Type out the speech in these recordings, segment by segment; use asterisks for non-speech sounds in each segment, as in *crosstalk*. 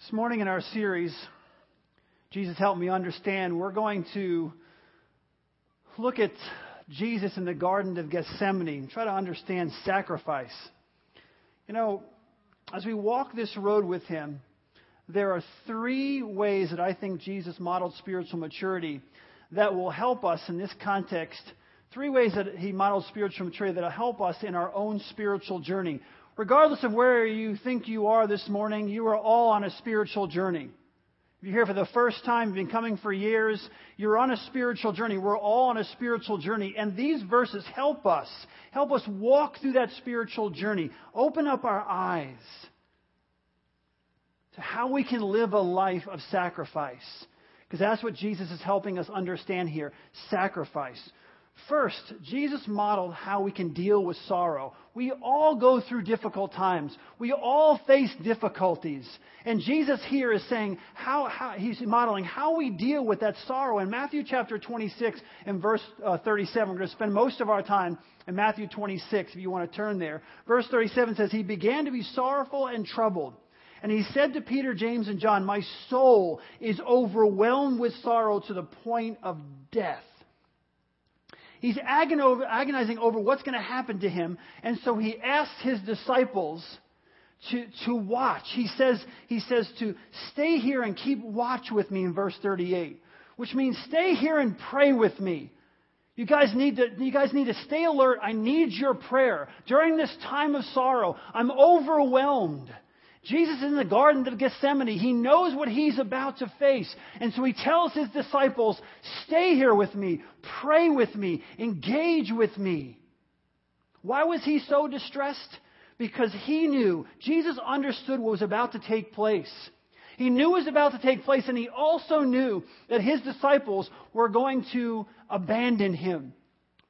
This morning in our series, Jesus Help Me Understand, we're going to look at Jesus in the Garden of Gethsemane and try to understand sacrifice. You know, as we walk this road with Him, there are three ways that I think Jesus modeled spiritual maturity that will help us in this context. Three ways that He modeled spiritual maturity that will help us in our own spiritual journey. Regardless of where you think you are this morning, you are all on a spiritual journey. If you're here for the first time, you've been coming for years, you're on a spiritual journey. We're all on a spiritual journey. And these verses help us, help us walk through that spiritual journey. Open up our eyes to how we can live a life of sacrifice. Because that's what Jesus is helping us understand here sacrifice. First, Jesus modeled how we can deal with sorrow. We all go through difficult times. We all face difficulties. And Jesus here is saying how, how he's modeling how we deal with that sorrow. In Matthew chapter 26 and verse uh, 37, we're going to spend most of our time in Matthew 26 if you want to turn there. Verse 37 says, He began to be sorrowful and troubled. And he said to Peter, James, and John, My soul is overwhelmed with sorrow to the point of death. He's agonizing over what's going to happen to him, and so he asks his disciples to, to watch. He says, he says to stay here and keep watch with me in verse 38, which means stay here and pray with me. You guys need to, you guys need to stay alert. I need your prayer. During this time of sorrow, I'm overwhelmed. Jesus is in the Garden of Gethsemane. He knows what he's about to face. And so he tells his disciples, Stay here with me, pray with me, engage with me. Why was he so distressed? Because he knew, Jesus understood what was about to take place. He knew what was about to take place, and he also knew that his disciples were going to abandon him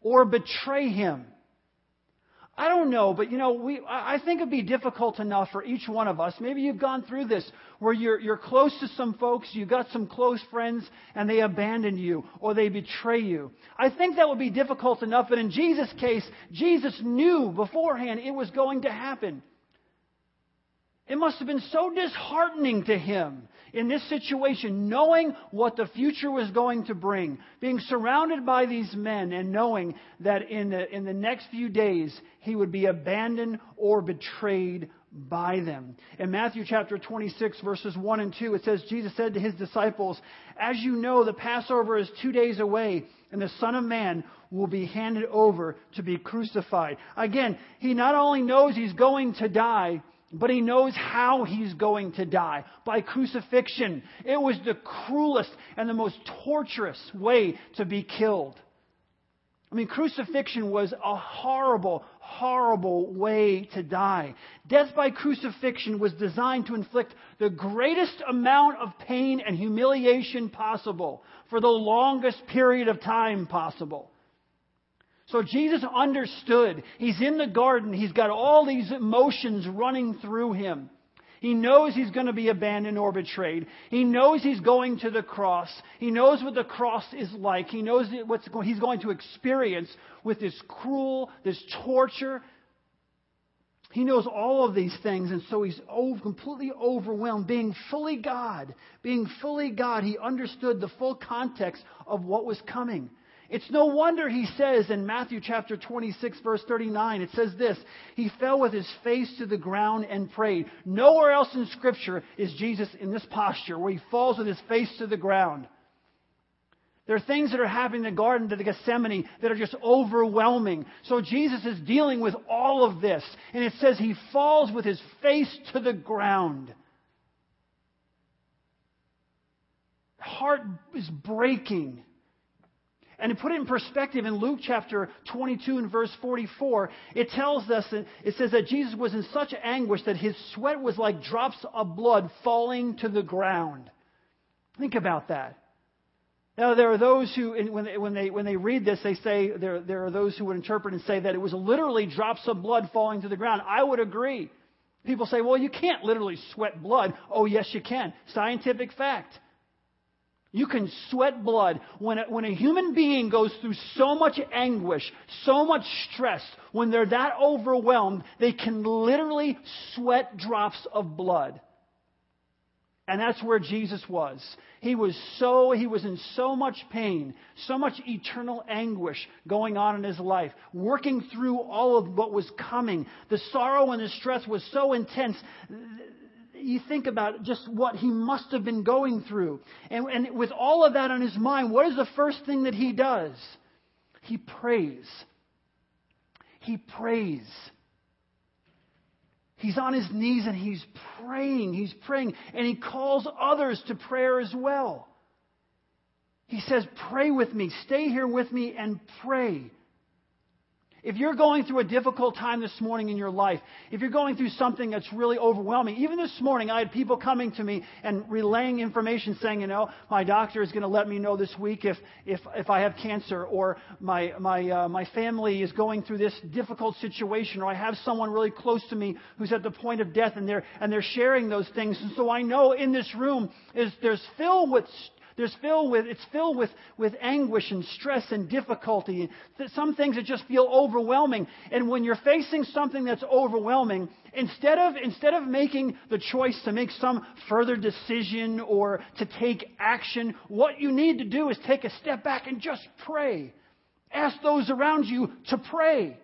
or betray him. I don't know, but you know, we, I think it'd be difficult enough for each one of us. Maybe you've gone through this where you're, you're close to some folks, you've got some close friends, and they abandon you or they betray you. I think that would be difficult enough, but in Jesus' case, Jesus knew beforehand it was going to happen. It must have been so disheartening to him in this situation, knowing what the future was going to bring, being surrounded by these men and knowing that in the, in the next few days he would be abandoned or betrayed by them. In Matthew chapter 26, verses 1 and 2, it says, Jesus said to his disciples, As you know, the Passover is two days away, and the Son of Man will be handed over to be crucified. Again, he not only knows he's going to die, but he knows how he's going to die by crucifixion. It was the cruelest and the most torturous way to be killed. I mean, crucifixion was a horrible, horrible way to die. Death by crucifixion was designed to inflict the greatest amount of pain and humiliation possible for the longest period of time possible. So Jesus understood. He's in the garden. He's got all these emotions running through him. He knows he's going to be abandoned or betrayed. He knows he's going to the cross. He knows what the cross is like. He knows what he's going to experience with this cruel, this torture. He knows all of these things, and so he's completely overwhelmed. Being fully God, being fully God, he understood the full context of what was coming. It's no wonder he says in Matthew chapter 26 verse 39, it says this, he fell with his face to the ground and prayed. Nowhere else in scripture is Jesus in this posture where he falls with his face to the ground. There are things that are happening in the Garden of Gethsemane that are just overwhelming. So Jesus is dealing with all of this. And it says he falls with his face to the ground. Heart is breaking. And to put it in perspective, in Luke chapter 22 and verse 44, it tells us, it says that Jesus was in such anguish that his sweat was like drops of blood falling to the ground. Think about that. Now, there are those who, when they, when they, when they read this, they say, there, there are those who would interpret and say that it was literally drops of blood falling to the ground. I would agree. People say, well, you can't literally sweat blood. Oh, yes, you can. Scientific fact. You can sweat blood. When a, when a human being goes through so much anguish, so much stress, when they're that overwhelmed, they can literally sweat drops of blood. And that's where Jesus was. He was so, he was in so much pain, so much eternal anguish going on in his life, working through all of what was coming. The sorrow and the stress was so intense. You think about just what he must have been going through. And, and with all of that on his mind, what is the first thing that he does? He prays. He prays. He's on his knees and he's praying. He's praying. And he calls others to prayer as well. He says, Pray with me. Stay here with me and pray. If you're going through a difficult time this morning in your life, if you're going through something that's really overwhelming, even this morning I had people coming to me and relaying information saying, you know, my doctor is going to let me know this week if, if, if I have cancer, or my, my, uh, my family is going through this difficult situation, or I have someone really close to me who's at the point of death and they're, and they're sharing those things. And so I know in this room is, there's filled with there's filled with, it's filled with, with anguish and stress and difficulty. Some things that just feel overwhelming. And when you're facing something that's overwhelming, instead of, instead of making the choice to make some further decision or to take action, what you need to do is take a step back and just pray. Ask those around you to pray.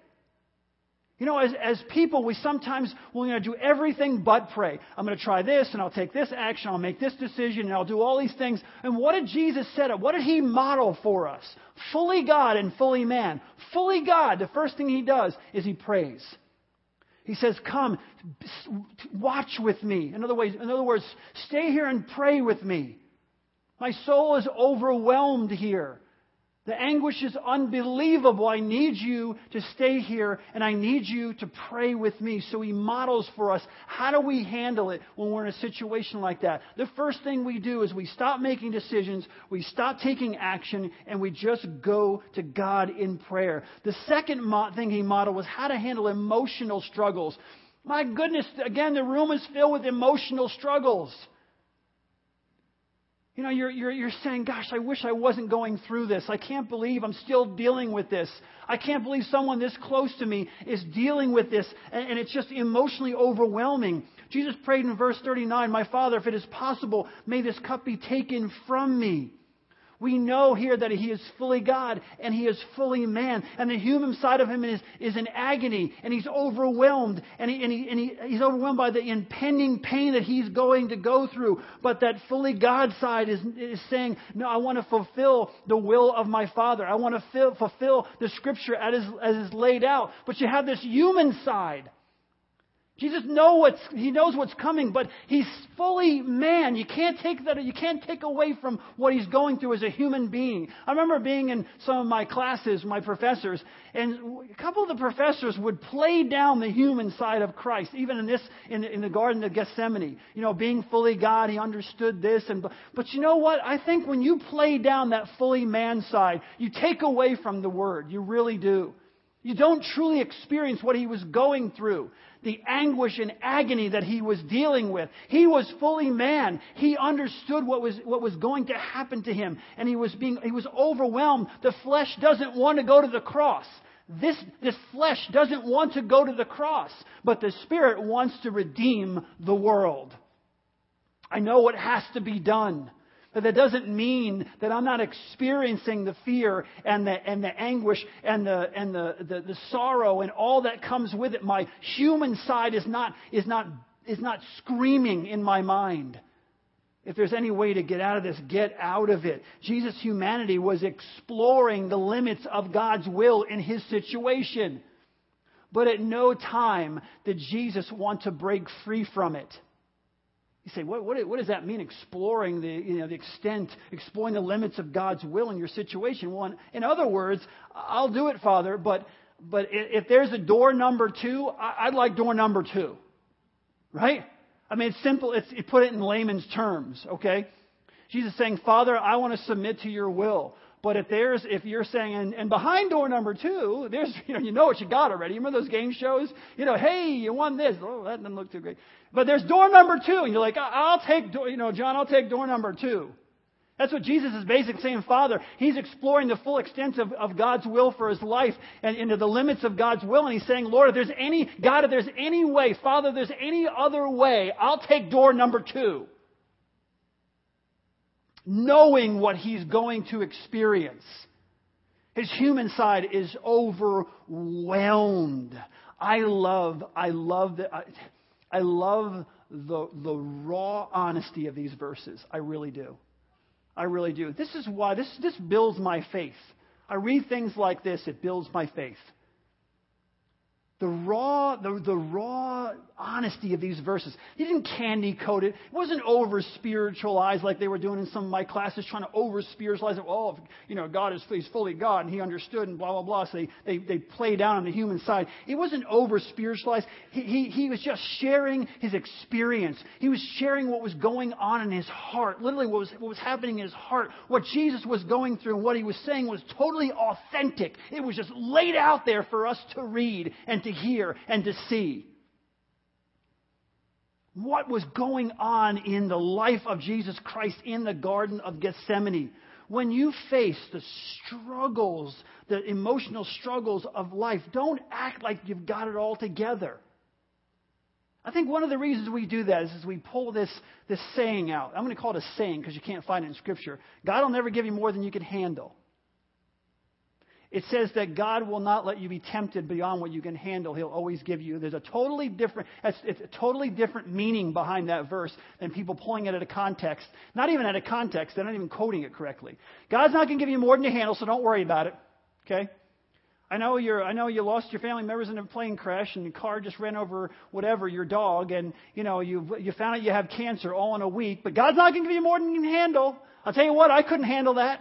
You know, as, as people, we sometimes will you know, do everything but pray. I'm going to try this, and I'll take this action, I'll make this decision, and I'll do all these things. And what did Jesus set up? What did He model for us? Fully God and fully man. Fully God, the first thing He does is He prays. He says, Come, watch with me. In other, ways, in other words, stay here and pray with me. My soul is overwhelmed here. The anguish is unbelievable. I need you to stay here and I need you to pray with me. So he models for us how do we handle it when we're in a situation like that. The first thing we do is we stop making decisions, we stop taking action, and we just go to God in prayer. The second thing he modeled was how to handle emotional struggles. My goodness, again, the room is filled with emotional struggles. You know, you're, you're, you're saying, Gosh, I wish I wasn't going through this. I can't believe I'm still dealing with this. I can't believe someone this close to me is dealing with this. And, and it's just emotionally overwhelming. Jesus prayed in verse 39 My Father, if it is possible, may this cup be taken from me. We know here that he is fully God and he is fully man. And the human side of him is, is in agony and he's overwhelmed. And, he, and, he, and he, he's overwhelmed by the impending pain that he's going to go through. But that fully God side is, is saying, No, I want to fulfill the will of my Father. I want to fill, fulfill the scripture as, as is laid out. But you have this human side Jesus what's, he knows what's coming, but he's fully man. You can't take that, you can't take away from what he's going through as a human being. I remember being in some of my classes, my professors, and a couple of the professors would play down the human side of Christ, even in this, in, in the Garden of Gethsemane. You know, being fully God, he understood this, and, but you know what? I think when you play down that fully man side, you take away from the word. You really do. You don't truly experience what he was going through, the anguish and agony that he was dealing with. He was fully man. He understood what was, what was going to happen to him, and he was being, he was overwhelmed. The flesh doesn't want to go to the cross. This, this flesh doesn't want to go to the cross, but the Spirit wants to redeem the world. I know what has to be done. But that doesn't mean that I'm not experiencing the fear and the, and the anguish and, the, and the, the, the sorrow and all that comes with it. My human side is not, is, not, is not screaming in my mind. If there's any way to get out of this, get out of it. Jesus' humanity was exploring the limits of God's will in his situation. But at no time did Jesus want to break free from it. You say, what, what, what, does that mean, exploring the, you know, the extent, exploring the limits of God's will in your situation? Well, in other words, I'll do it, Father, but, but if there's a door number two, I'd like door number two. Right? I mean, it's simple. It's, it put it in layman's terms, okay? Jesus is saying, Father, I want to submit to your will. But if there's, if you're saying, and, and behind door number two, there's, *laughs* you know, you know what you got already. You remember those game shows? You know, hey, you won this. Oh, that doesn't look too great. But there's door number two, and you're like, I'll take, door, you know, John, I'll take door number two. That's what Jesus is basically saying, Father. He's exploring the full extent of, of God's will for his life and into the limits of God's will. And he's saying, Lord, if there's any, God, if there's any way, Father, if there's any other way, I'll take door number two. Knowing what he's going to experience. His human side is overwhelmed. I love, I love the, I, I love the, the raw honesty of these verses. I really do. I really do. This is why this, this builds my faith. I read things like this, it builds my faith the raw, the, the raw honesty of these verses. He didn't candy coat it. It wasn't over spiritualized like they were doing in some of my classes, trying to over spiritualize it. Oh, you know, God is he's fully God and he understood and blah blah blah. So they they, they play down on the human side. It wasn't over spiritualized. He, he he was just sharing his experience. He was sharing what was going on in his heart. Literally, what was what was happening in his heart. What Jesus was going through and what he was saying was totally authentic. It was just laid out there for us to read and to hear and to see. What was going on in the life of Jesus Christ in the Garden of Gethsemane? When you face the struggles, the emotional struggles of life, don't act like you've got it all together. I think one of the reasons we do that is, is we pull this, this saying out. I'm going to call it a saying because you can't find it in Scripture. God will never give you more than you can handle it says that God will not let you be tempted beyond what you can handle. He'll always give you. There's a totally different, it's a totally different meaning behind that verse than people pulling it out of context. Not even out of context. They're not even quoting it correctly. God's not going to give you more than you handle, so don't worry about it. Okay? I know you're, I know you lost your family members in a plane crash and the car just ran over whatever, your dog, and you know, you you found out you have cancer all in a week, but God's not going to give you more than you can handle. I'll tell you what, I couldn't handle that.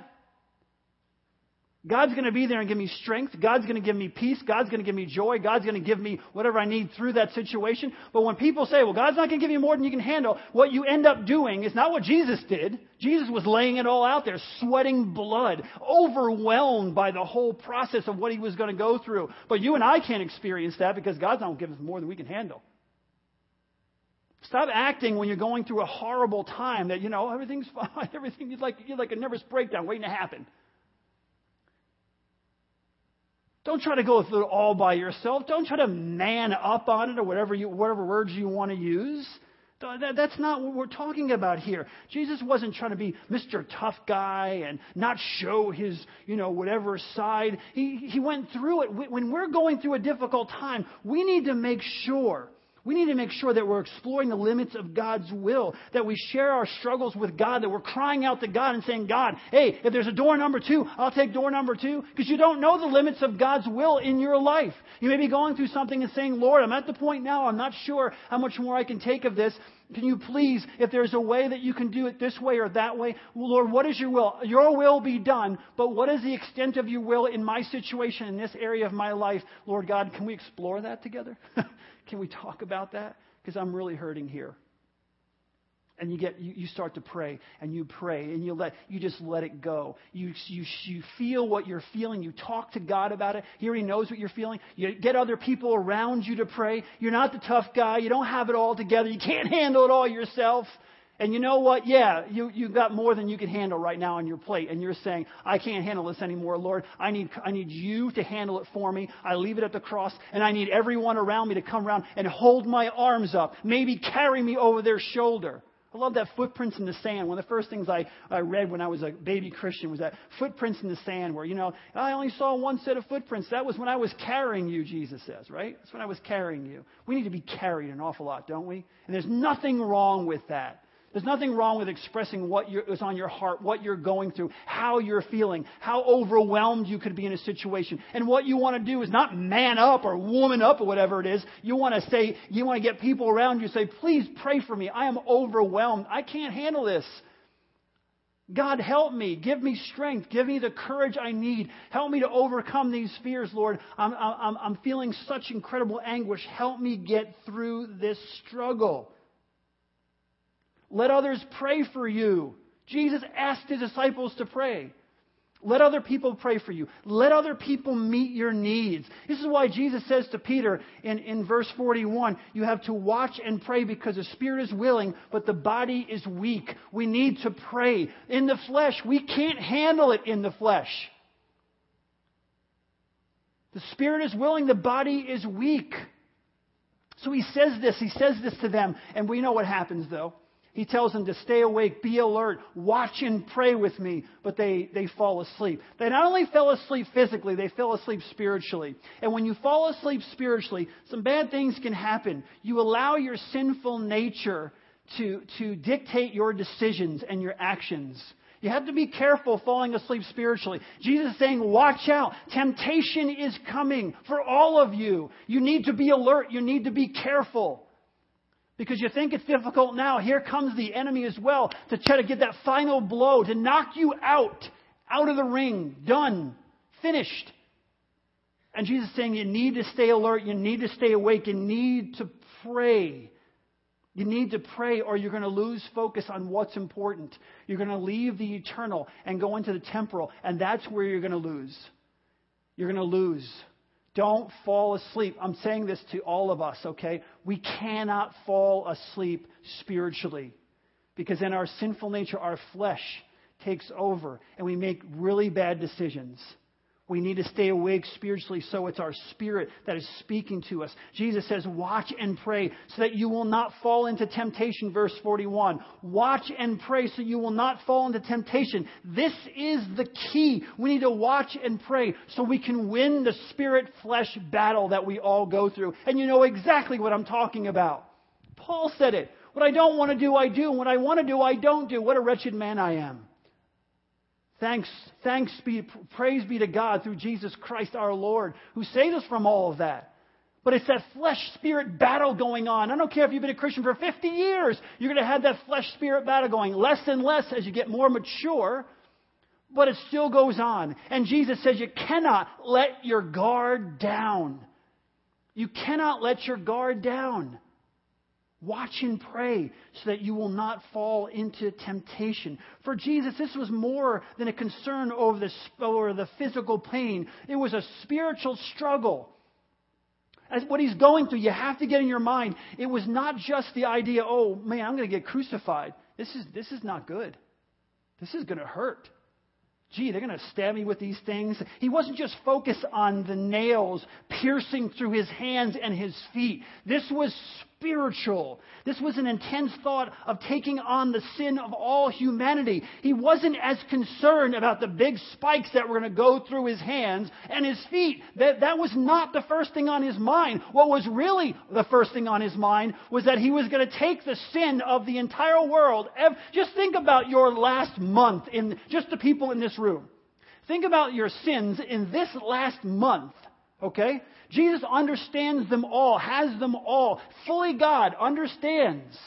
God's going to be there and give me strength. God's going to give me peace. God's going to give me joy. God's going to give me whatever I need through that situation. But when people say, well, God's not going to give you more than you can handle, what you end up doing is not what Jesus did. Jesus was laying it all out there, sweating blood, overwhelmed by the whole process of what he was going to go through. But you and I can't experience that because God's not going to give us more than we can handle. Stop acting when you're going through a horrible time that, you know, everything's *laughs* fine, everything, you're like, you're like a nervous breakdown waiting to happen. Don't try to go through it all by yourself. Don't try to man up on it or whatever, you, whatever words you want to use. That's not what we're talking about here. Jesus wasn't trying to be Mr. Tough Guy and not show his, you know, whatever side. He, he went through it. When we're going through a difficult time, we need to make sure we need to make sure that we're exploring the limits of God's will, that we share our struggles with God, that we're crying out to God and saying, God, hey, if there's a door number two, I'll take door number two, because you don't know the limits of God's will in your life. You may be going through something and saying, Lord, I'm at the point now, I'm not sure how much more I can take of this. Can you please, if there's a way that you can do it this way or that way, Lord, what is your will? Your will be done, but what is the extent of your will in my situation, in this area of my life? Lord God, can we explore that together? *laughs* Can we talk about that? Because I'm really hurting here. And you get you, you start to pray and you pray and you let you just let it go. You, you you feel what you're feeling. You talk to God about it. He already knows what you're feeling. You get other people around you to pray. You're not the tough guy. You don't have it all together. You can't handle it all yourself. And you know what? Yeah, you, you've got more than you can handle right now on your plate. And you're saying, I can't handle this anymore, Lord. I need, I need you to handle it for me. I leave it at the cross. And I need everyone around me to come around and hold my arms up. Maybe carry me over their shoulder. I love that footprints in the sand. One of the first things I, I read when I was a baby Christian was that footprints in the sand, where, you know, I only saw one set of footprints. That was when I was carrying you, Jesus says, right? That's when I was carrying you. We need to be carried an awful lot, don't we? And there's nothing wrong with that. There's nothing wrong with expressing what is on your heart, what you're going through, how you're feeling, how overwhelmed you could be in a situation. And what you want to do is not man up or woman up or whatever it is. You want to say, you want to get people around you say, please pray for me. I am overwhelmed. I can't handle this. God, help me. Give me strength. Give me the courage I need. Help me to overcome these fears, Lord. I'm, I'm, I'm feeling such incredible anguish. Help me get through this struggle. Let others pray for you. Jesus asked his disciples to pray. Let other people pray for you. Let other people meet your needs. This is why Jesus says to Peter in, in verse 41, you have to watch and pray because the spirit is willing, but the body is weak. We need to pray. In the flesh, we can't handle it in the flesh. The spirit is willing, the body is weak. So he says this, he says this to them, and we know what happens though. He tells them to stay awake, be alert, watch and pray with me, but they, they fall asleep. They not only fell asleep physically, they fell asleep spiritually. And when you fall asleep spiritually, some bad things can happen. You allow your sinful nature to, to dictate your decisions and your actions. You have to be careful falling asleep spiritually. Jesus is saying, watch out. Temptation is coming for all of you. You need to be alert. You need to be careful. Because you think it's difficult now. Here comes the enemy as well to try to get that final blow, to knock you out, out of the ring. Done. Finished. And Jesus is saying you need to stay alert, you need to stay awake, you need to pray. You need to pray or you're going to lose focus on what's important. You're going to leave the eternal and go into the temporal, and that's where you're going to lose. You're going to lose. Don't fall asleep. I'm saying this to all of us, okay? We cannot fall asleep spiritually because in our sinful nature, our flesh takes over and we make really bad decisions. We need to stay awake spiritually so it's our spirit that is speaking to us. Jesus says, Watch and pray so that you will not fall into temptation, verse 41. Watch and pray so you will not fall into temptation. This is the key. We need to watch and pray so we can win the spirit flesh battle that we all go through. And you know exactly what I'm talking about. Paul said it. What I don't want to do, I do. And what I want to do, I don't do. What a wretched man I am. Thanks, thanks be, praise be to God through Jesus Christ our Lord, who saved us from all of that. But it's that flesh spirit battle going on. I don't care if you've been a Christian for 50 years, you're going to have that flesh spirit battle going less and less as you get more mature, but it still goes on. And Jesus says you cannot let your guard down. You cannot let your guard down. Watch and pray so that you will not fall into temptation. For Jesus, this was more than a concern over the, over the physical pain. It was a spiritual struggle. As what he's going through, you have to get in your mind, it was not just the idea, oh man, I'm going to get crucified. This is, this is not good. This is going to hurt gee, they're going to stab me with these things. He wasn't just focused on the nails piercing through his hands and his feet. This was spiritual. This was an intense thought of taking on the sin of all humanity. He wasn't as concerned about the big spikes that were going to go through his hands and his feet. That, that was not the first thing on his mind. What was really the first thing on his mind was that he was going to take the sin of the entire world. Just think about your last month in just the people in this room. Think about your sins in this last month. Okay? Jesus understands them all, has them all. Fully God understands.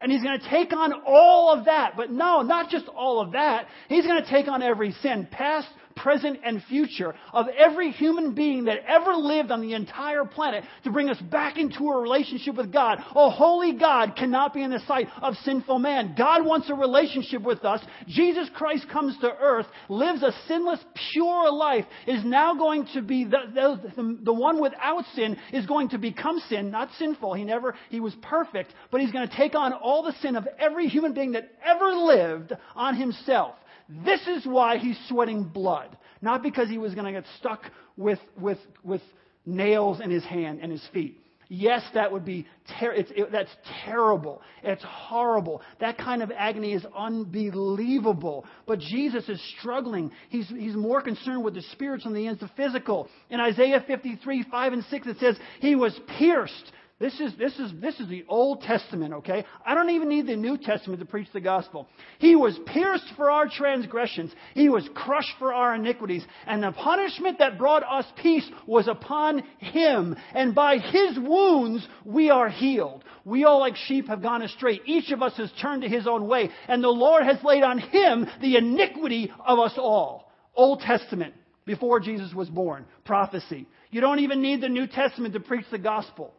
And he's going to take on all of that. But no, not just all of that. He's going to take on every sin, past, present, and future of every human being that ever lived on the entire planet to bring us back into a relationship with God. Oh, holy God cannot be in the sight of sinful man. God wants a relationship with us. Jesus Christ comes to earth, lives a sinless, pure life, is now going to be the, the, the one without sin is going to become sin, not sinful. He never, he was perfect, but he's going to take on all the sin of every human being that ever lived on himself. This is why he's sweating blood. Not because he was going to get stuck with, with, with nails in his hand and his feet. Yes, that would be ter- it, that's terrible. It's horrible. That kind of agony is unbelievable. But Jesus is struggling. He's, he's more concerned with the spiritual than he is the physical. In Isaiah 53, 5 and 6, it says, He was pierced this is, this, is, this is the Old Testament, okay? I don't even need the New Testament to preach the gospel. He was pierced for our transgressions. He was crushed for our iniquities. And the punishment that brought us peace was upon him. And by his wounds we are healed. We all like sheep have gone astray. Each of us has turned to his own way. And the Lord has laid on him the iniquity of us all. Old Testament, before Jesus was born. Prophecy. You don't even need the New Testament to preach the gospel.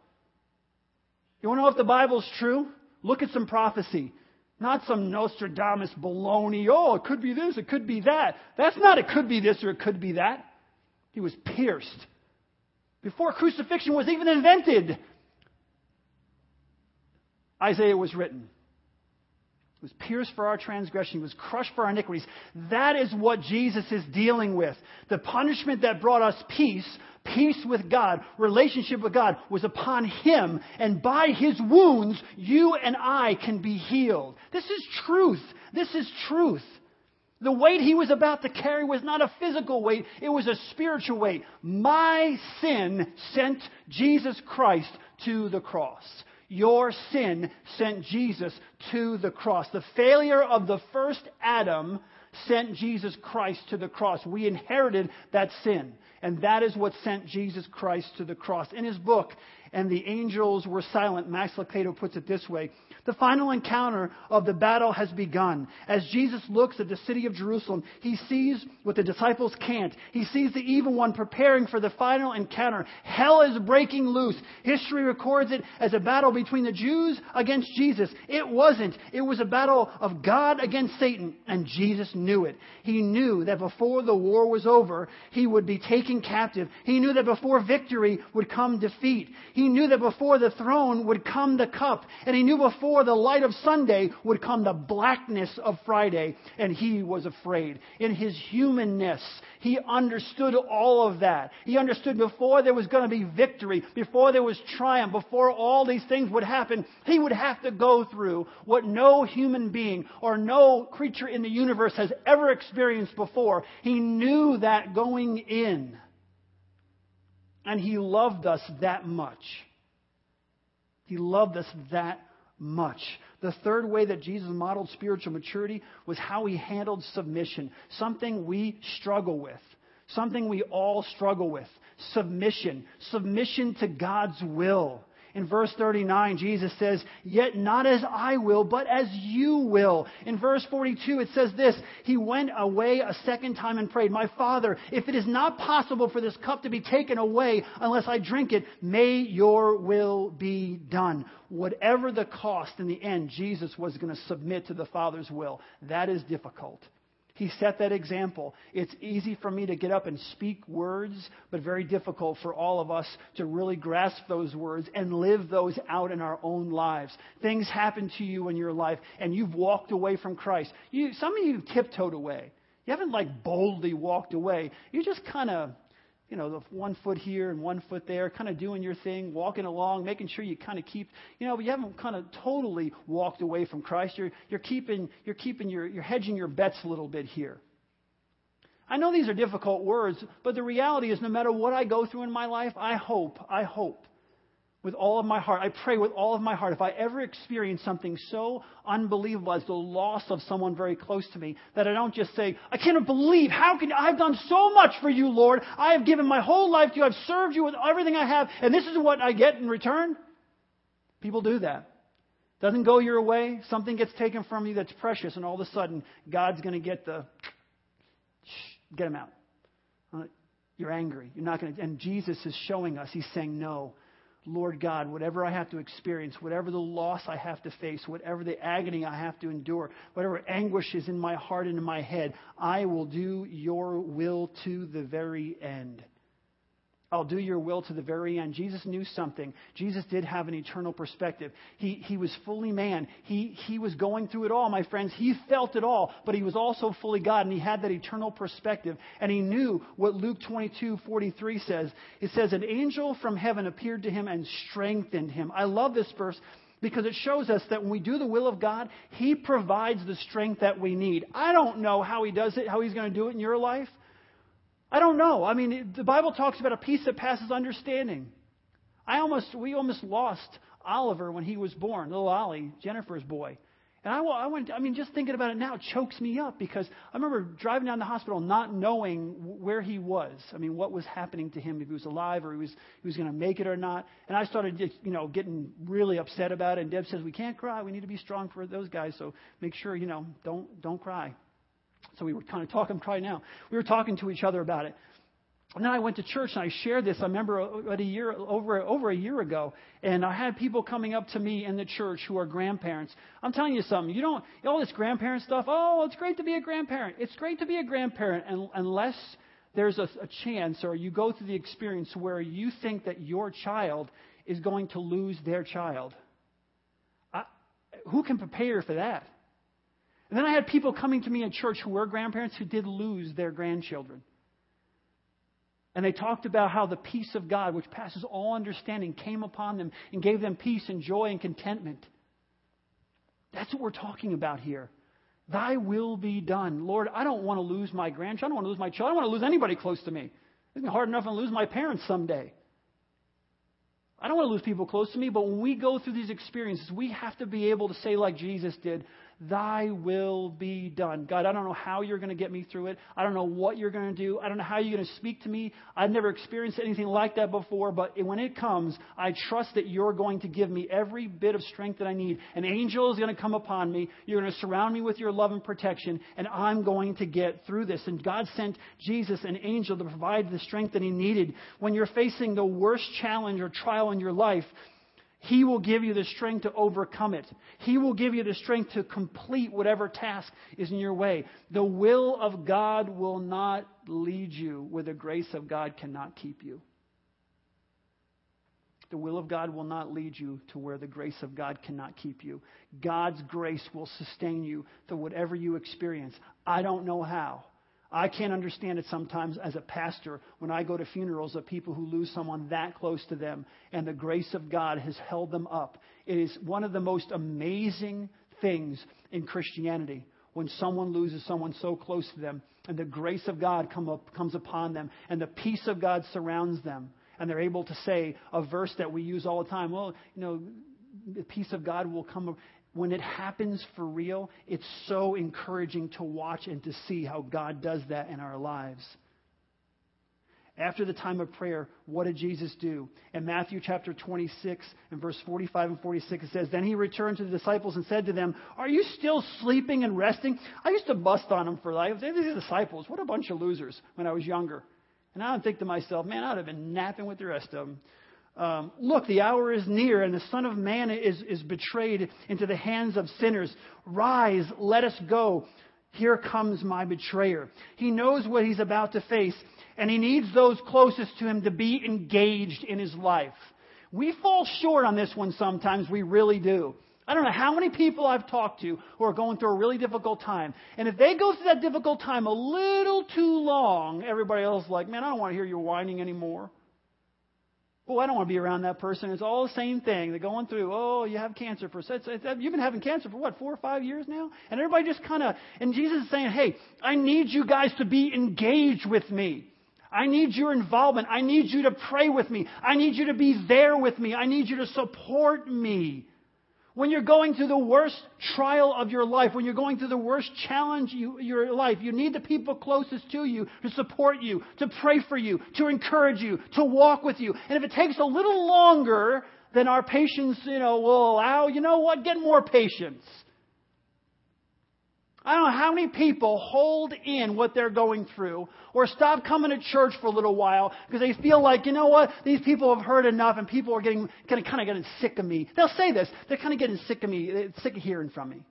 You want to know if the Bible's true? Look at some prophecy. Not some Nostradamus baloney, oh, it could be this, it could be that. That's not it could be this or it could be that. He was pierced. Before crucifixion was even invented, Isaiah was written. He was pierced for our transgression. He was crushed for our iniquities. That is what Jesus is dealing with. The punishment that brought us peace, peace with God, relationship with God, was upon Him. And by His wounds, you and I can be healed. This is truth. This is truth. The weight he was about to carry was not a physical weight, it was a spiritual weight. My sin sent Jesus Christ to the cross. Your sin sent Jesus to the cross. The failure of the first Adam sent Jesus Christ to the cross. We inherited that sin. And that is what sent Jesus Christ to the cross. In his book, And the Angels Were Silent, Max Lucado puts it this way the final encounter of the battle has begun. As Jesus looks at the city of Jerusalem, he sees what the disciples can't. He sees the evil one preparing for the final encounter. Hell is breaking loose. History records it as a battle between the Jews against Jesus. It wasn't. It was a battle of God against Satan, and Jesus knew it. He knew that before the war was over, he would be taken captive. He knew that before victory would come defeat. He knew that before the throne would come the cup. And he knew before the light of Sunday would come the blackness of Friday, and he was afraid. In his humanness, he understood all of that. He understood before there was going to be victory, before there was triumph, before all these things would happen, he would have to go through what no human being or no creature in the universe has ever experienced before. He knew that going in. And he loved us that much. He loved us that much. The third way that Jesus modeled spiritual maturity was how he handled submission, something we struggle with, something we all struggle with. Submission, submission to God's will. In verse 39, Jesus says, Yet not as I will, but as you will. In verse 42, it says this He went away a second time and prayed, My Father, if it is not possible for this cup to be taken away unless I drink it, may your will be done. Whatever the cost, in the end, Jesus was going to submit to the Father's will. That is difficult. He set that example. It's easy for me to get up and speak words, but very difficult for all of us to really grasp those words and live those out in our own lives. Things happen to you in your life, and you've walked away from Christ. You, some of you tiptoed away. You haven't like boldly walked away. You just kind of you know, the one foot here and one foot there, kind of doing your thing, walking along, making sure you kind of keep, you know, but you haven't kind of totally walked away from Christ. You're, you're keeping, you're keeping your, you're hedging your bets a little bit here. I know these are difficult words, but the reality is no matter what I go through in my life, I hope, I hope with all of my heart. I pray with all of my heart. If I ever experience something so unbelievable as the loss of someone very close to me, that I don't just say, I cannot believe, how can, I've done so much for you, Lord. I have given my whole life to you. I've served you with everything I have, and this is what I get in return. People do that. Doesn't go your way. Something gets taken from you that's precious, and all of a sudden, God's going to get the, get him out. Uh, you're angry. You're not going to, and Jesus is showing us, he's saying, no. Lord God, whatever I have to experience, whatever the loss I have to face, whatever the agony I have to endure, whatever anguish is in my heart and in my head, I will do your will to the very end. I'll do your will to the very end. Jesus knew something. Jesus did have an eternal perspective. He, he was fully man. He, he was going through it all, my friends. He felt it all, but he was also fully God, and he had that eternal perspective. And he knew what Luke 22 43 says. It says, An angel from heaven appeared to him and strengthened him. I love this verse because it shows us that when we do the will of God, He provides the strength that we need. I don't know how He does it, how He's going to do it in your life. I don't know. I mean, the Bible talks about a peace that passes understanding. I almost, we almost lost Oliver when he was born, little Ollie, Jennifer's boy. And I, I went, I mean, just thinking about it now chokes me up because I remember driving down the hospital not knowing where he was. I mean, what was happening to him, if he was alive or he was, he was going to make it or not. And I started, just, you know, getting really upset about it. And Deb says, we can't cry. We need to be strong for those guys. So make sure, you know, don't, don't cry. So we were kind of talking, I'm crying now. We were talking to each other about it. and then I went to church and I shared this. I remember about a year over over a year ago, and I had people coming up to me in the church who are grandparents. I'm telling you something. You don't all this grandparent stuff. Oh, it's great to be a grandparent. It's great to be a grandparent, and, unless there's a, a chance or you go through the experience where you think that your child is going to lose their child. I, who can prepare for that? And then I had people coming to me in church who were grandparents who did lose their grandchildren. And they talked about how the peace of God, which passes all understanding, came upon them and gave them peace and joy and contentment. That's what we're talking about here. Thy will be done. Lord, I don't want to lose my grandchild. I don't want to lose my child. I don't want to lose anybody close to me. It's hard enough to lose my parents someday. I don't want to lose people close to me, but when we go through these experiences, we have to be able to say, like Jesus did, Thy will be done. God, I don't know how you're going to get me through it. I don't know what you're going to do. I don't know how you're going to speak to me. I've never experienced anything like that before, but when it comes, I trust that you're going to give me every bit of strength that I need. An angel is going to come upon me. You're going to surround me with your love and protection, and I'm going to get through this. And God sent Jesus, an angel, to provide the strength that he needed. When you're facing the worst challenge or trial in your life, he will give you the strength to overcome it. He will give you the strength to complete whatever task is in your way. The will of God will not lead you where the grace of God cannot keep you. The will of God will not lead you to where the grace of God cannot keep you. God's grace will sustain you through whatever you experience. I don't know how. I can't understand it sometimes as a pastor when I go to funerals of people who lose someone that close to them and the grace of God has held them up. It is one of the most amazing things in Christianity when someone loses someone so close to them and the grace of God come up, comes upon them and the peace of God surrounds them and they're able to say a verse that we use all the time. Well, you know, the peace of God will come when it happens for real, it's so encouraging to watch and to see how God does that in our lives. After the time of prayer, what did Jesus do? In Matthew chapter 26 and verse 45 and 46, it says, Then he returned to the disciples and said to them, Are you still sleeping and resting? I used to bust on them for life. These disciples, what a bunch of losers when I was younger. And I would think to myself, man, I'd have been napping with the rest of them um, Look, the hour is near, and the Son of Man is, is betrayed into the hands of sinners. Rise, let us go. Here comes my betrayer. He knows what he's about to face, and he needs those closest to him to be engaged in his life. We fall short on this one sometimes, we really do. I don't know how many people I've talked to who are going through a really difficult time. And if they go through that difficult time a little too long, everybody else is like, man, I don't want to hear your whining anymore. Oh, I don't want to be around that person. It's all the same thing. They're going through, oh, you have cancer for, it's, it's, you've been having cancer for what, four or five years now? And everybody just kind of, and Jesus is saying, hey, I need you guys to be engaged with me. I need your involvement. I need you to pray with me. I need you to be there with me. I need you to support me. When you're going through the worst trial of your life, when you're going through the worst challenge of your life, you need the people closest to you to support you, to pray for you, to encourage you, to walk with you. And if it takes a little longer than our patience, you know, will allow, you know what? Get more patience. I don't know how many people hold in what they're going through or stop coming to church for a little while because they feel like, you know what, these people have heard enough and people are getting kind of, kind of getting sick of me. They'll say this. They're kind of getting sick of me, sick of hearing from me.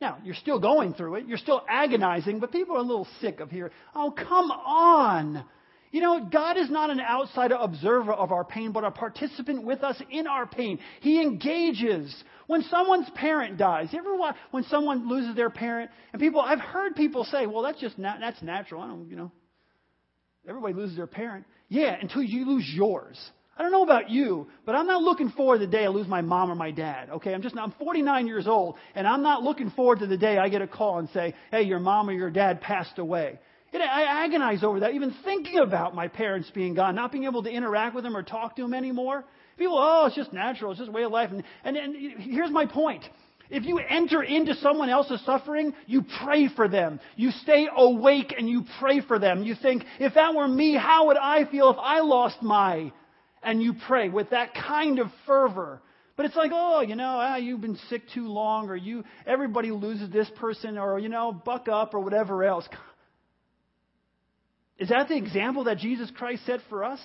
Now, you're still going through it. You're still agonizing, but people are a little sick of hearing. Oh, come on. You know, God is not an outsider observer of our pain, but a participant with us in our pain. He engages. When someone's parent dies, you ever watch when someone loses their parent? And people, I've heard people say, well, that's just, na- that's natural. I don't, you know. Everybody loses their parent. Yeah, until you lose yours. I don't know about you, but I'm not looking forward to the day I lose my mom or my dad. Okay, I'm just I'm 49 years old, and I'm not looking forward to the day I get a call and say, "Hey, your mom or your dad passed away." It, I agonize over that, even thinking about my parents being gone, not being able to interact with them or talk to them anymore. People, oh, it's just natural, it's just a way of life. And, and, and here's my point. If you enter into someone else's suffering, you pray for them. You stay awake and you pray for them. You think, if that were me, how would I feel if I lost my? And you pray with that kind of fervor. But it's like, oh, you know, ah, you've been sick too long, or you, everybody loses this person, or, you know, buck up, or whatever else. Is that the example that Jesus Christ set for us?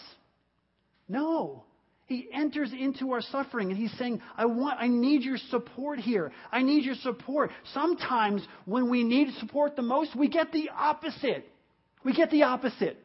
No. He enters into our suffering and he's saying, I want, I need your support here. I need your support. Sometimes when we need support the most, we get the opposite. We get the opposite.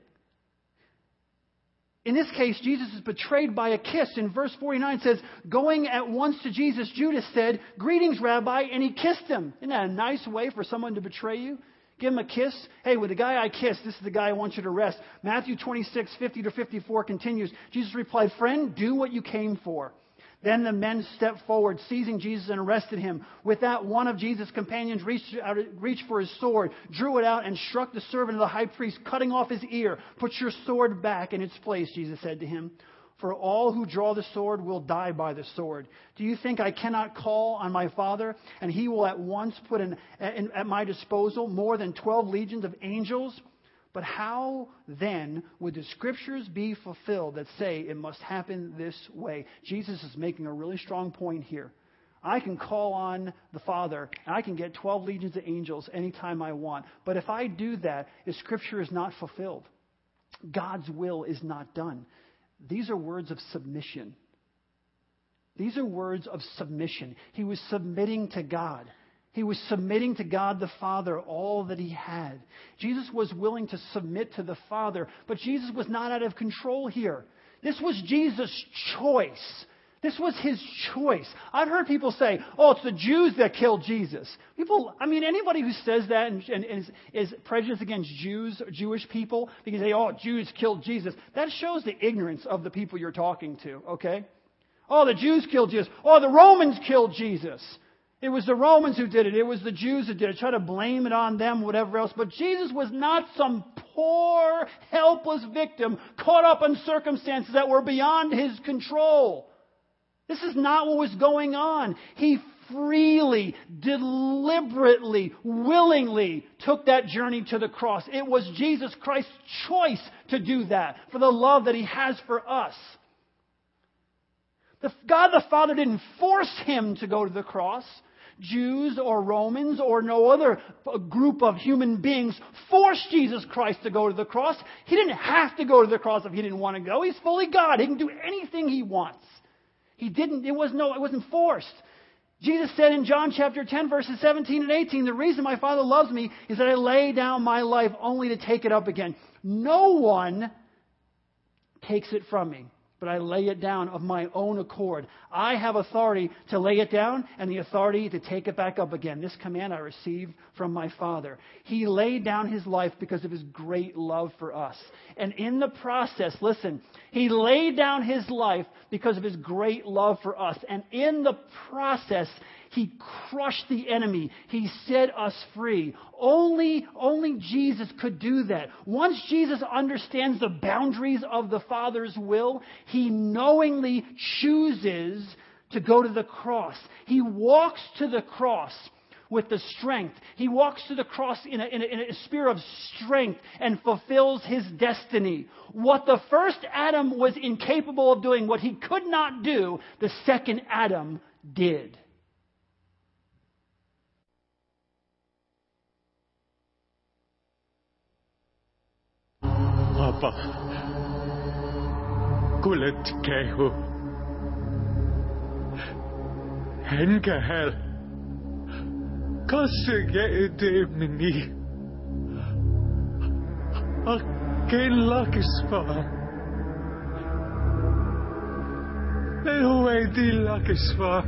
In this case, Jesus is betrayed by a kiss. In verse 49 says, Going at once to Jesus, Judas said, Greetings, Rabbi, and he kissed him. Isn't that a nice way for someone to betray you? Give him a kiss. Hey, with the guy I kissed, this is the guy I want you to arrest. Matthew 26, 50 to 54 continues. Jesus replied, Friend, do what you came for. Then the men stepped forward, seizing Jesus and arrested him. With that, one of Jesus' companions reached, out, reached for his sword, drew it out, and struck the servant of the high priest, cutting off his ear. Put your sword back in its place, Jesus said to him. For all who draw the sword will die by the sword. Do you think I cannot call on my Father, and he will at once put at my disposal more than 12 legions of angels? But how then would the scriptures be fulfilled that say it must happen this way? Jesus is making a really strong point here. I can call on the Father, and I can get 12 legions of angels anytime I want. But if I do that, the scripture is not fulfilled. God's will is not done. These are words of submission. These are words of submission. He was submitting to God. He was submitting to God the Father all that he had. Jesus was willing to submit to the Father, but Jesus was not out of control here. This was Jesus' choice. This was his choice. I've heard people say, oh, it's the Jews that killed Jesus. People, I mean, anybody who says that and, and, and is, is, prejudiced against Jews, Jewish people, because they, oh, Jews killed Jesus, that shows the ignorance of the people you're talking to, okay? Oh, the Jews killed Jesus. Oh, the Romans killed Jesus. It was the Romans who did it. It was the Jews who did it. Try to blame it on them, whatever else. But Jesus was not some poor, helpless victim caught up in circumstances that were beyond his control. This is not what was going on. He freely, deliberately, willingly took that journey to the cross. It was Jesus Christ's choice to do that for the love that he has for us. God the Father didn't force him to go to the cross. Jews or Romans or no other group of human beings forced Jesus Christ to go to the cross. He didn't have to go to the cross if he didn't want to go. He's fully God. He can do anything he wants. He didn't, it was no, it wasn't forced. Jesus said in John chapter 10 verses 17 and 18, the reason my Father loves me is that I lay down my life only to take it up again. No one takes it from me but I lay it down of my own accord. I have authority to lay it down and the authority to take it back up again. This command I received from my Father. He laid down his life because of his great love for us. And in the process, listen, he laid down his life because of his great love for us. And in the process, he crushed the enemy. He set us free. Only, only Jesus could do that. Once Jesus understands the boundaries of the Father's will, he knowingly chooses to go to the cross. He walks to the cross with the strength. He walks to the cross in a, in, a, in a, spirit of strength and fulfills his destiny. What the first Adam was incapable of doing, what he could not do, the second Adam did. पापा kulit kehu. Enkä hel kassike eteemini. Akken lakisvaa. Ei huveiti lakisvaa.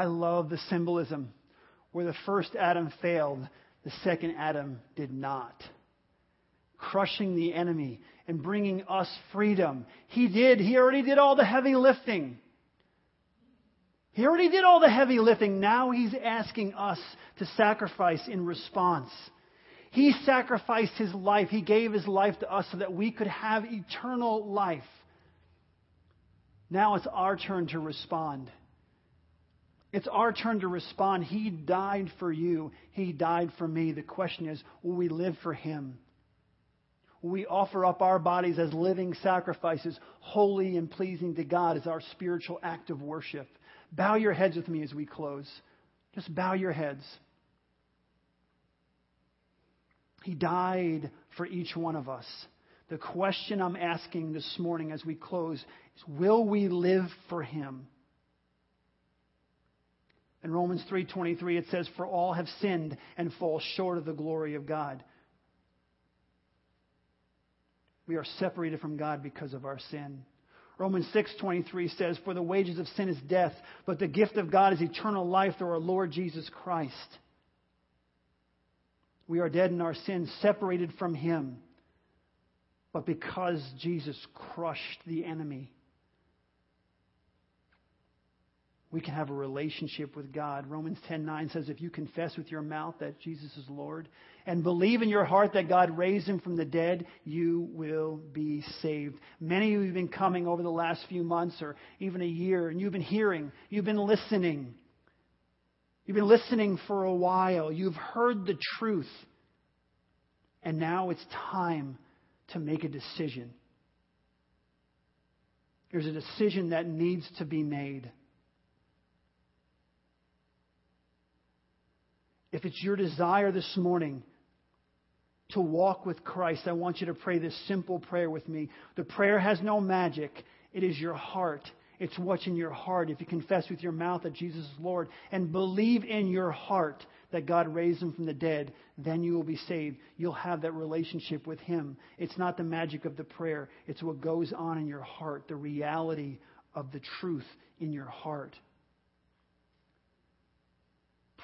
I love the symbolism. Where the first Adam failed, the second Adam did not. Crushing the enemy and bringing us freedom. He did. He already did all the heavy lifting. He already did all the heavy lifting. Now he's asking us to sacrifice in response. He sacrificed his life. He gave his life to us so that we could have eternal life. Now it's our turn to respond. It's our turn to respond. He died for you. He died for me. The question is, will we live for Him? Will we offer up our bodies as living sacrifices, holy and pleasing to God as our spiritual act of worship? Bow your heads with me as we close. Just bow your heads. He died for each one of us. The question I'm asking this morning as we close is, will we live for Him? In Romans 3:23 it says for all have sinned and fall short of the glory of God. We are separated from God because of our sin. Romans 6:23 says for the wages of sin is death, but the gift of God is eternal life through our Lord Jesus Christ. We are dead in our sins, separated from him. But because Jesus crushed the enemy, we can have a relationship with God. Romans 10:9 says if you confess with your mouth that Jesus is Lord and believe in your heart that God raised him from the dead, you will be saved. Many of you have been coming over the last few months or even a year and you've been hearing, you've been listening. You've been listening for a while. You've heard the truth. And now it's time to make a decision. There's a decision that needs to be made. If it's your desire this morning to walk with Christ, I want you to pray this simple prayer with me. The prayer has no magic, it is your heart. It's what's in your heart. If you confess with your mouth that Jesus is Lord and believe in your heart that God raised him from the dead, then you will be saved. You'll have that relationship with him. It's not the magic of the prayer, it's what goes on in your heart, the reality of the truth in your heart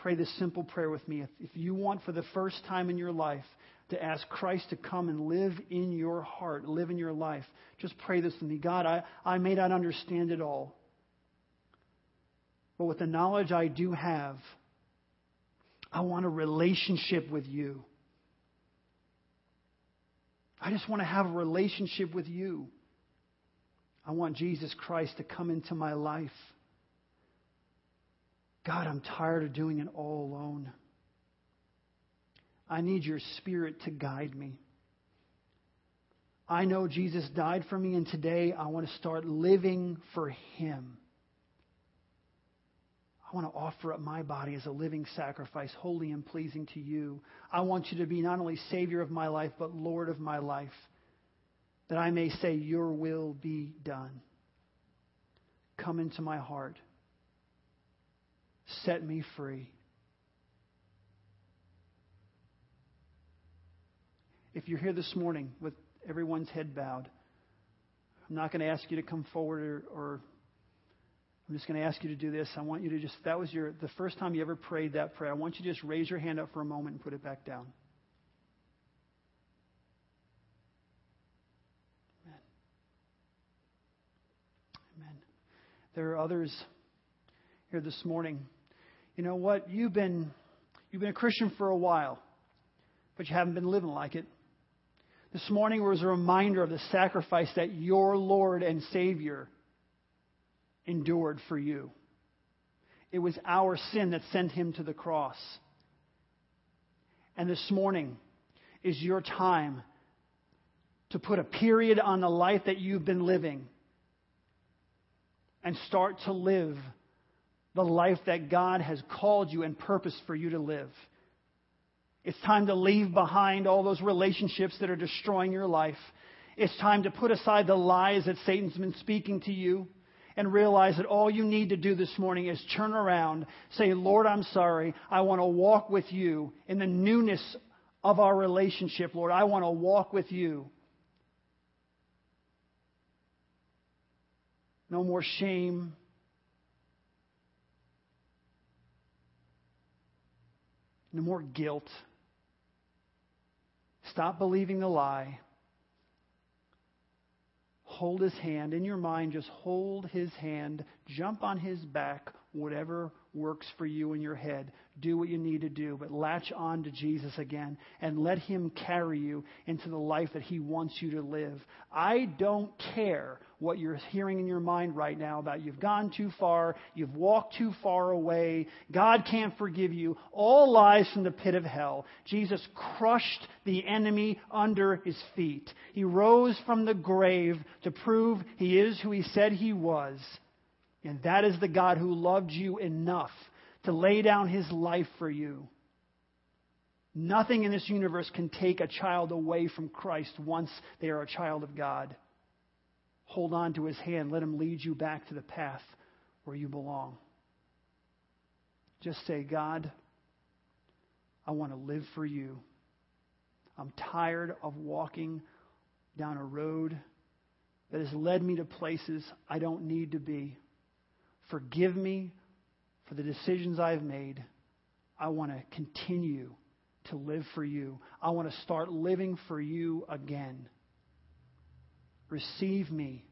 pray this simple prayer with me. If, if you want for the first time in your life to ask Christ to come and live in your heart, live in your life, just pray this with me. God, I, I may not understand it all, but with the knowledge I do have, I want a relationship with you. I just want to have a relationship with you. I want Jesus Christ to come into my life. God, I'm tired of doing it all alone. I need your spirit to guide me. I know Jesus died for me, and today I want to start living for Him. I want to offer up my body as a living sacrifice, holy and pleasing to you. I want you to be not only Savior of my life, but Lord of my life, that I may say, Your will be done. Come into my heart set me free. If you're here this morning with everyone's head bowed, I'm not going to ask you to come forward or, or I'm just going to ask you to do this. I want you to just, that was your, the first time you ever prayed that prayer. I want you to just raise your hand up for a moment and put it back down. Amen. Amen. There are others here this morning you know what? You've been you've been a Christian for a while, but you haven't been living like it. This morning was a reminder of the sacrifice that your Lord and Savior endured for you. It was our sin that sent him to the cross. And this morning is your time to put a period on the life that you've been living and start to live the life that God has called you and purposed for you to live. It's time to leave behind all those relationships that are destroying your life. It's time to put aside the lies that Satan's been speaking to you and realize that all you need to do this morning is turn around, say, Lord, I'm sorry. I want to walk with you in the newness of our relationship, Lord. I want to walk with you. No more shame. No more guilt. Stop believing the lie. Hold his hand. In your mind, just hold his hand. Jump on his back, whatever works for you in your head. Do what you need to do, but latch on to Jesus again and let Him carry you into the life that He wants you to live. I don't care what you're hearing in your mind right now about you've gone too far, you've walked too far away, God can't forgive you. All lies from the pit of hell. Jesus crushed the enemy under His feet. He rose from the grave to prove He is who He said He was. And that is the God who loved you enough to lay down his life for you. Nothing in this universe can take a child away from Christ once they are a child of God. Hold on to his hand. Let him lead you back to the path where you belong. Just say, God, I want to live for you. I'm tired of walking down a road that has led me to places I don't need to be. Forgive me for the decisions I've made. I want to continue to live for you. I want to start living for you again. Receive me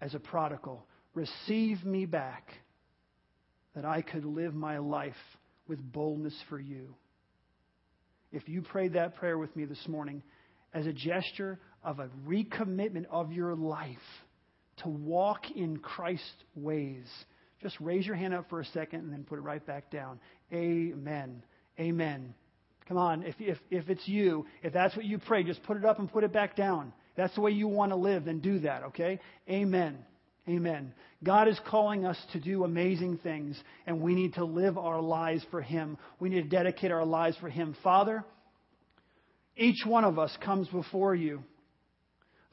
as a prodigal. Receive me back that I could live my life with boldness for you. If you prayed that prayer with me this morning as a gesture of a recommitment of your life to walk in Christ's ways, just raise your hand up for a second and then put it right back down. Amen. Amen. Come on, if, if, if it's you, if that's what you pray, just put it up and put it back down. That's the way you want to live, then do that, okay? Amen. Amen. God is calling us to do amazing things, and we need to live our lives for Him. We need to dedicate our lives for Him. Father, each one of us comes before you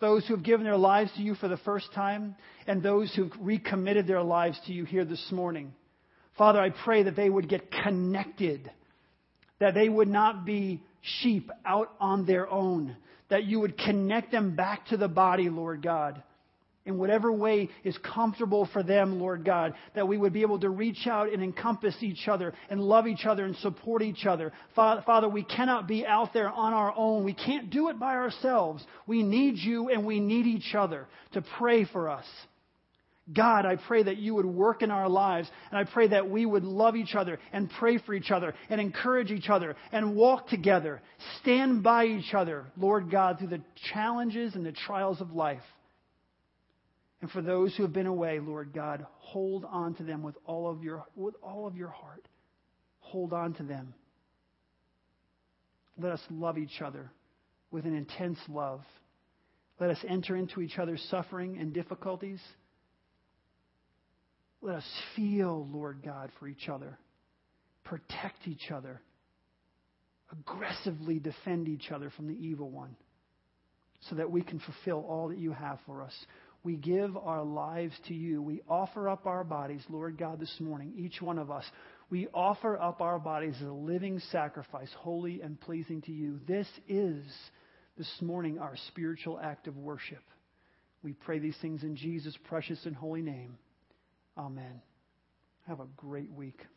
those who have given their lives to you for the first time, and those who've recommitted their lives to you here this morning. Father, I pray that they would get connected, that they would not be sheep out on their own, that you would connect them back to the body, Lord God in whatever way is comfortable for them, Lord God, that we would be able to reach out and encompass each other and love each other and support each other. Father, we cannot be out there on our own. We can't do it by ourselves. We need you and we need each other to pray for us. God, I pray that you would work in our lives, and I pray that we would love each other and pray for each other and encourage each other and walk together, stand by each other, Lord God, through the challenges and the trials of life. And for those who have been away, Lord God, hold on to them with all of your, with all of your heart. Hold on to them. Let us love each other with an intense love. Let us enter into each other's suffering and difficulties. Let us feel, Lord God, for each other. Protect each other. Aggressively defend each other from the evil one so that we can fulfill all that you have for us. We give our lives to you. We offer up our bodies, Lord God, this morning, each one of us. We offer up our bodies as a living sacrifice, holy and pleasing to you. This is, this morning, our spiritual act of worship. We pray these things in Jesus' precious and holy name. Amen. Have a great week.